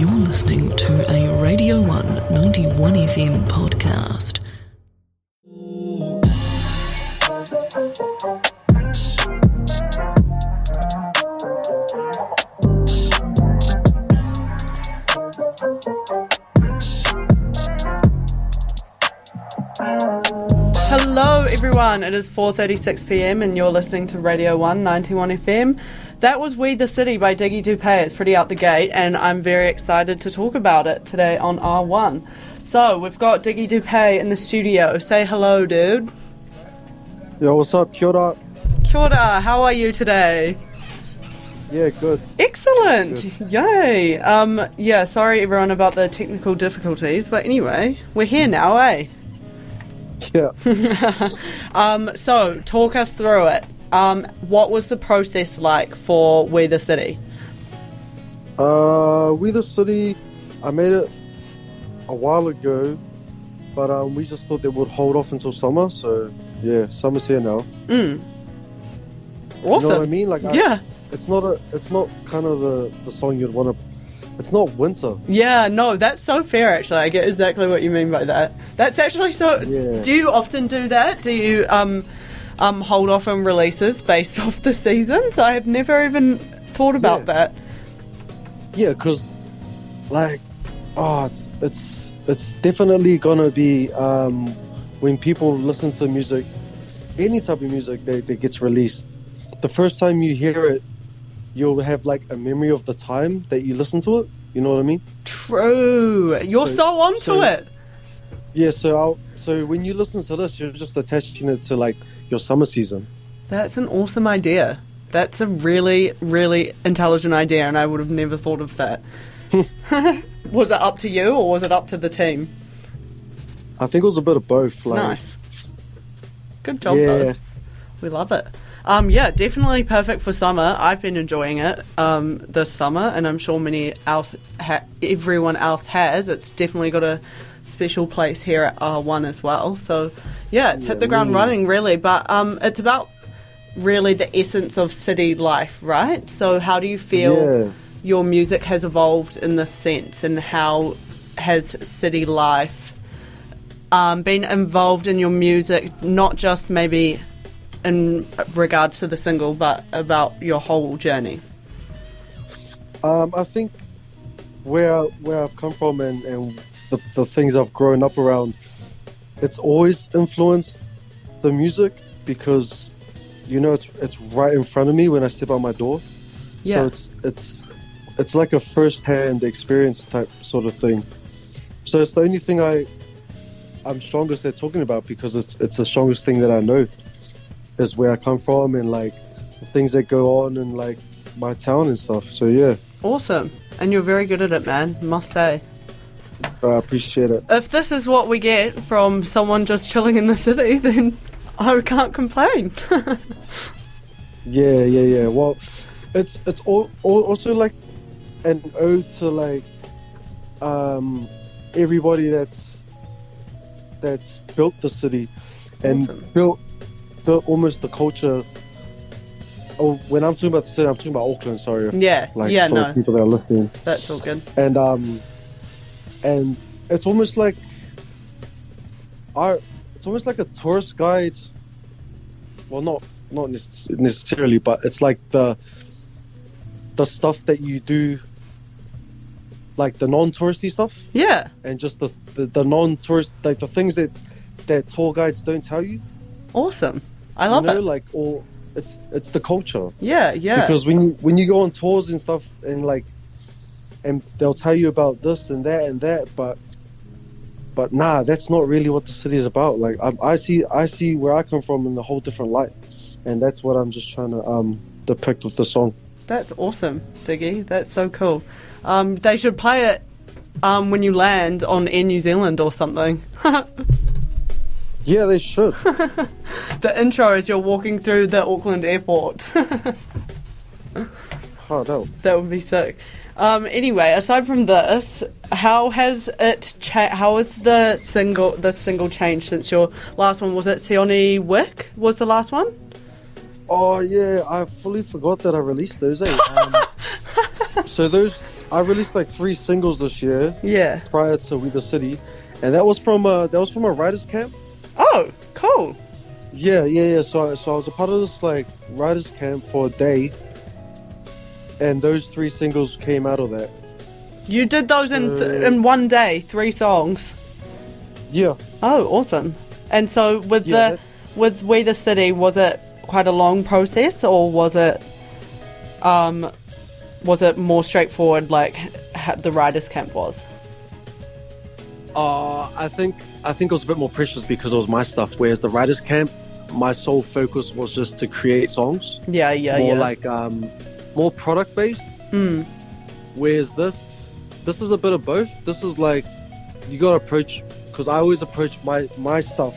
You're listening to a Radio 1 91 FM podcast. Everyone, it is 4:36 p.m. and you're listening to Radio 1 91 FM. That was We the City by Diggy Dupé. It's pretty out the gate and I'm very excited to talk about it today on R1. So, we've got Diggy Dupé in the studio. Say hello, dude. Yo, what's up? Kia ora. Kia ora, how are you today? Yeah, good. Excellent! Yay! Um, yeah, sorry everyone about the technical difficulties, but anyway, we're here now, eh? Yeah. Um, so, talk us through it. Um, what was the process like for We the City? Uh, we the city. I made it a while ago, but um, we just thought they would hold off until summer. So yeah, summer's here now. Mm. You know what I mean? Like, I- Yeah. it's not a. It's not kind of the the song you'd want to. It's not winter. Yeah, no, that's so fair actually. I get exactly what you mean by that. That's actually so Yeah. do you often do that? Do you um um hold off on releases based off the seasons? I have never even thought about Yeah. that. Yeah, cause like, oh, it's it's it's definitely gonna be um when people listen to music, any type of music that, that gets released. The first time you hear it, you'll have like a memory of the time that you listen to it. You know what I mean? True. You're so, So- onto so- it. Yeah. So I'll, so when you listen to this, you're just attaching it to like your summer season. That's an awesome idea. That's a really, really intelligent idea, and I would have never thought of that. was it up to you, or was it up to the team? I think it was a bit of both. Like, nice. Good job, Yeah. though. We love it. Um, yeah, definitely perfect for summer. I've been enjoying it um, this summer, and I'm sure many else, ha- everyone else has. It's definitely got a special place here at R1 as well. So, yeah, it's hit the ground running really. But um, it's about really the essence of city life, right? So, how do you feel Yeah. your music has evolved in this sense, and how has city life um, been involved in your music, not just maybe in regards to the single, but about your whole journey? Um, I think where where I've come from and, and the, the things I've grown up around, it's always influenced the music because you know it's it's right in front of me when I step out my door. Yeah. So it's it's it's like a first hand experience type sort of thing. So it's the only thing I I'm strongest at talking about because it's it's the strongest thing that I know is where I come from and like the things that go on in like my town and stuff. So yeah. Awesome. And you're very good at it, man, must say. I appreciate it. If this is what we get from someone just chilling in the city, then I can't complain. Yeah, yeah, yeah. Well, it's it's all, all, also like an ode to like um everybody that's that's built the city and Awesome. built built almost the culture. Oh, when I'm talking about the city, I'm talking about Auckland. Sorry, if- yeah, like yeah, for no, people that are listening. that's all good. and um and it's almost like our it's almost like a tourist guide well not not necessarily but it's like the the stuff that you do like the non-touristy stuff Yeah, and just the the, the non-tourist like the things that that tour guides don't tell you awesome. I love you know it. like or it's it's the culture Yeah, yeah. because when you when you go on tours and stuff and like and they'll tell you about this and that and that but but nah that's not really what the city is about like I, I see i see where i come from in a whole different light and that's what i'm just trying to um depict with the song That's awesome, Diggy. That's so cool. Um, they should play it um, when you land on Air New Zealand or something. yeah they should the intro is you're walking through the Auckland airport. oh no that would be sick. Um, anyway, aside from this, how has it? Cha- how has the single the single changed since your last one? Was it Sione Wick? Was the last one? Oh yeah, I fully forgot that I released those. Eh? Um, so those I released like three singles this year Yeah. prior to We the City, and that was from a that was from a writers camp. Oh, cool. Yeah, yeah, yeah. So, so I was a part of this like writers camp for a day, and those three singles came out of that. You did those in th- Uh, in one day, three songs. Yeah, Oh, awesome. And so with Yeah, the with We the City, was it quite a long process or was it um was it more straightforward like the writers camp was? Uh, I think I think it was a bit more precious because it was my stuff. Whereas the writers camp, my sole focus was just to create songs, Yeah, yeah, more yeah. like um, more product based. mm, Whereas this, this is a bit of both. This is like you got to approach because I always approach my my stuff.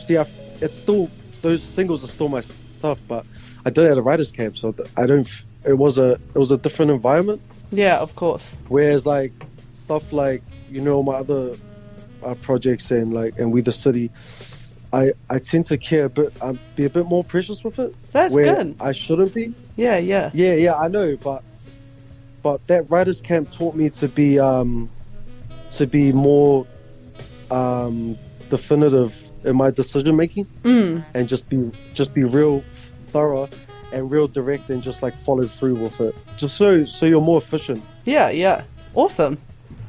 See, I've, it's still those singles are still my stuff, but I did it at a writers camp, so I don't. It was a it was a different environment. yeah, of course. Whereas like stuff like you know my other uh, projects and like and we the city, I I tend to care but bit. I be a bit more precious with it. That's good. I shouldn't be. Yeah, yeah. Yeah, yeah, I know, but but that writers camp taught me to be um to be more um definitive in my decision making Mm, and just be just be real thorough and real direct and just like follow through with it. Just so so you're more efficient. yeah, yeah. Awesome.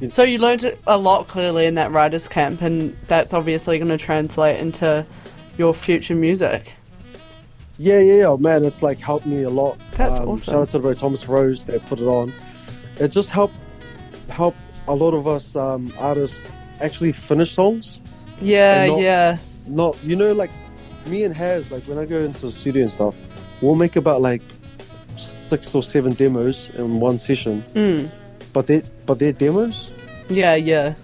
So you learned a lot clearly in that writers camp and that's obviously going to translate into your future music. Yeah, yeah, yeah, man, it's like helped me a lot. That's um, awesome. Shout out to the boy Thomas Rose that put it on. It just helped help a lot of us um, artists actually finish songs. Yeah, not- yeah. not you know like me and Haz like when I go into the studio and stuff we'll make about like six or seven demos in one session Mm, but they but they're demos yeah, yeah.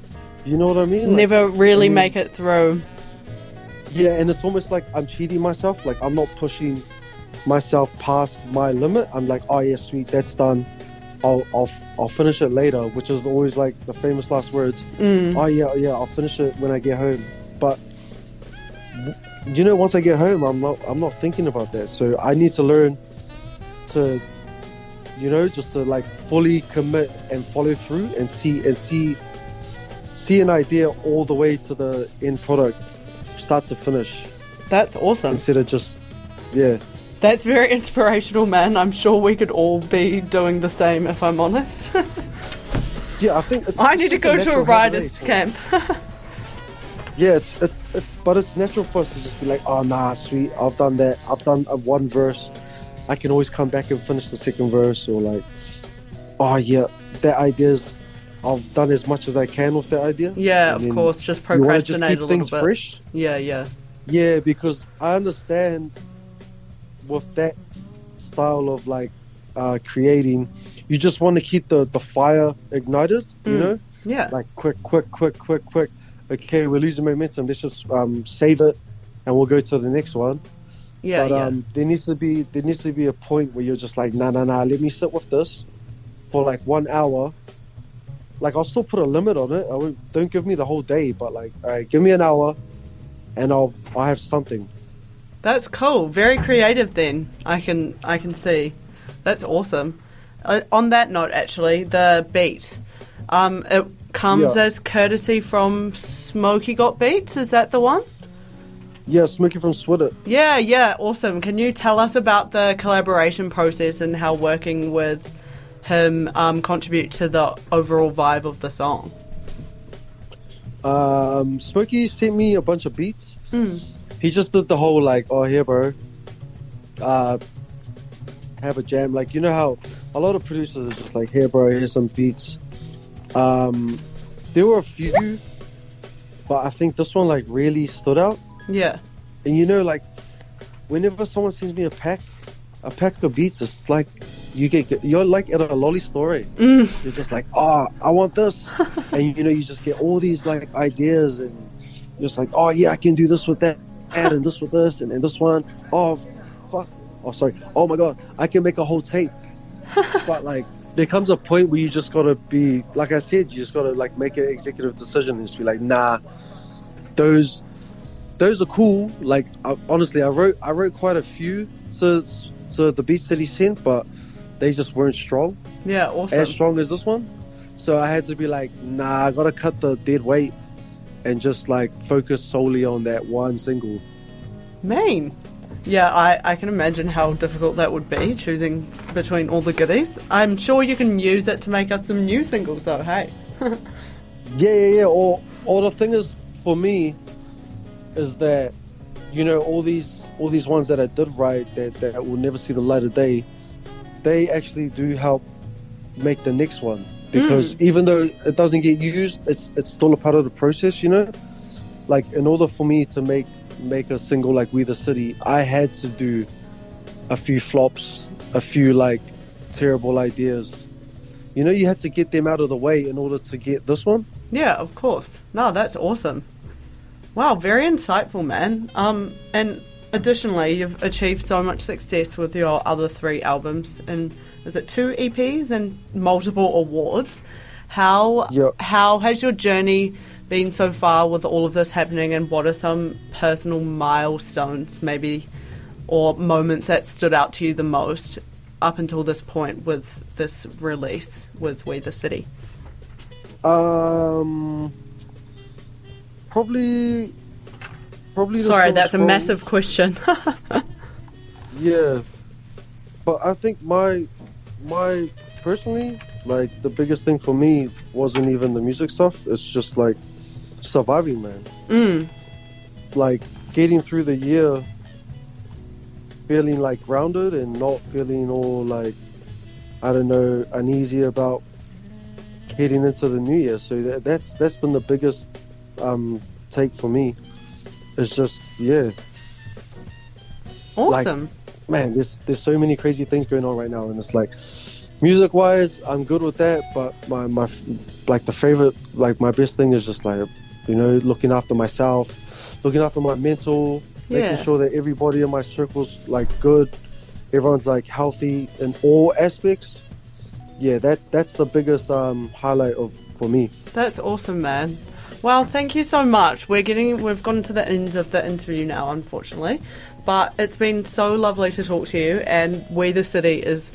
you know what I mean? Like, Never really I mean- make it through. yeah and it's almost like I'm cheating myself. Like I'm not pushing myself past my limit. I'm like oh yeah sweet that's done. I'll I'll, I'll finish it later which is always like the famous last words. Mm. oh yeah yeah I'll finish it when I get home. But you know once I get home I'm not I'm not thinking about that. So I need to learn to you know just to like fully commit and follow through and see and see see an idea all the way to the end product start to finish That's awesome. instead of just yeah That's very inspirational, man. I'm sure we could all be doing the same if I'm honest. yeah I think it's, I need to go to a writer's eh? camp. Yeah, it's, it's it, but it's natural for us to just be like, oh nah, sweet, I've done that. I've done a one verse. I can always come back and finish the second verse, or like, oh yeah, that idea's. I've done as much as I can with that idea. yeah, And of course. Just to just procrastinate keep a little things bit. fresh. Yeah, yeah. Yeah, because I understand with that style of like uh, creating, you just want to keep the the fire ignited. You Mm. know, Yeah. like quick, quick, quick, quick, quick. Okay, we're losing momentum. Let's just um, save it, and we'll go to the next one. Yeah, but yeah. um, there needs to be there needs to be a point where you're just like, nah, nah, nah. Let me sit with this for like one hour. Like I'll still put a limit on it. I won't, don't give me the whole day, but like, all right, give me an hour, and I'll I'll have something. That's cool. Very creative. Then I can I can see. That's awesome. Uh, on that note, actually, the beat. Um, it comes Yeah. as courtesy from Smokey Got Beats. Is that the one? Yeah, Smokey from Switter. Yeah, yeah, awesome. Can you tell us about the collaboration process and how working with him um, contribute to the overall vibe of the song? Um, Smokey sent me a bunch of beats. He just did the whole like, oh here, bro. Uh, have a jam. Like you know how a lot of producers are just like, here, bro, here's some beats. Um, there were a few, but I think this one like really stood out. Yeah, And you know, like whenever someone sends me a pack, a pack of beats, it's like you get you're like at a lolly story. Mm. You're just like, oh, I want this, and you know, you just get all these like ideas, and you're just like, oh yeah, I can do this with that, and this with this, and, and this one. Oh, fuck. Oh, sorry. Oh my god, I can make a whole tape. but like, there comes a point where you just gotta be, like I said, you just gotta like make an executive decision and just be like, nah, those those are cool. Like I, honestly, I wrote I wrote quite a few to to the beats that he sent, but they just weren't strong yeah, awesome. as strong as this one. So I had to be like, nah, I gotta cut the dead weight and just like focus solely on that one single. Main. Yeah, I, I can imagine how difficult that would be choosing between all the goodies. I'm sure you can use it to make us some new singles, though. Hey. Yeah, yeah, yeah. Or, or the thing is, for me, is that you know all these all these ones that I did write that that will never see the light of day, they actually do help make the next one because hmm. even though it doesn't get used, it's it's still a part of the process. You know, like in order for me to make make a single like We the City, I had to do a few flops, a few like terrible ideas. You know, you had to get them out of the way in order to get this one. Yeah, of course. No, that's awesome. Wow, very insightful, man. Um, and additionally, you've achieved so much success with your other three albums, and is it two EPs and multiple awards? How Yep. how has your journey been so far with all of this happening, and what are some personal milestones, maybe, or moments that stood out to you the most up until this point with this release with We the City? Um, probably, probably. Sorry, that's a massive question. Yeah, but I think my, my personally, like the biggest thing for me wasn't even the music stuff. It's just like surviving, man. mm, Like getting through the year, feeling like grounded and not feeling all like, I don't know, uneasy about heading into the new year. So that, that's that's been the biggest um, take for me. It's just yeah, awesome. man, there's there's so many crazy things going on right now, and it's like, music wise, I'm good with that, but my my like the favorite, like my best thing is just like, you know, looking after myself, looking after my mental, Yeah. making sure that everybody in my circle's like good, everyone's like healthy in all aspects. Yeah, that that's the biggest um, highlight of for me. That's awesome, man. Well, thank you so much. We're getting we've gotten to the end of the interview now, unfortunately. But it's been so lovely to talk to you and We the City is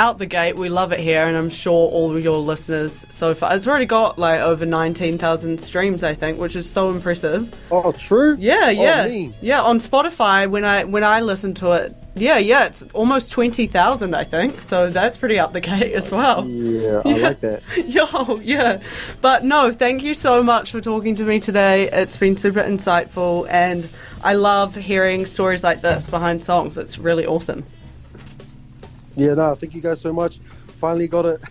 out the gate. We love it here and I'm sure all of your listeners so far it's already got like over nineteen thousand streams I think, which is so impressive. Oh, true. Yeah, Oh, yeah. mean. yeah, on Spotify when I when I listen to it, yeah, yeah, it's almost twenty thousand I think. So that's pretty out the gate as well. Yeah, I like that. Yo, yeah. But no, thank you so much for talking to me today. It's been super insightful and I love hearing stories like this behind songs. It's really awesome. Yeah, no, thank you guys so much. Finally got it.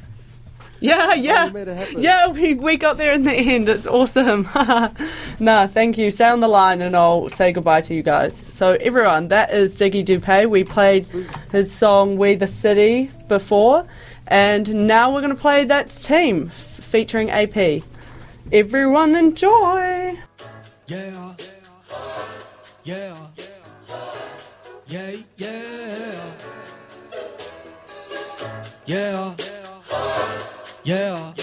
Yeah, yeah. made it happen. Yeah, we, we got there in the end. It's awesome. nah, thank you. Stay on the line and I'll say goodbye to you guys. So, everyone, that is Diggy Dupé. We played his song We the City before, and now we're going to play That's Team f- featuring AP. Everyone enjoy! Yeah. Yeah. Yeah, yeah. Yeah. Yeah. Yeah.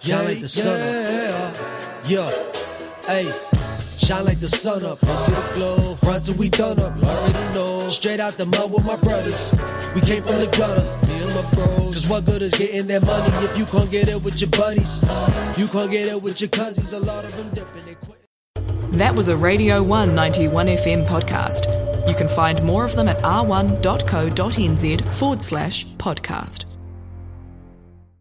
Shine like the sun up. Yeah. Hey. Shine like the sun up, you see the glow. Run till we done up, you already know. Straight out the mud with my brothers. We came from the gutter, me and my bros. Cause what good is getting that money if you can't get it with your buddies? You can't get it with your cousins, a lot of them dipping, they quit. That was a Radio 191 FM podcast. You can find more of them at r1.co.nz forward slash podcast.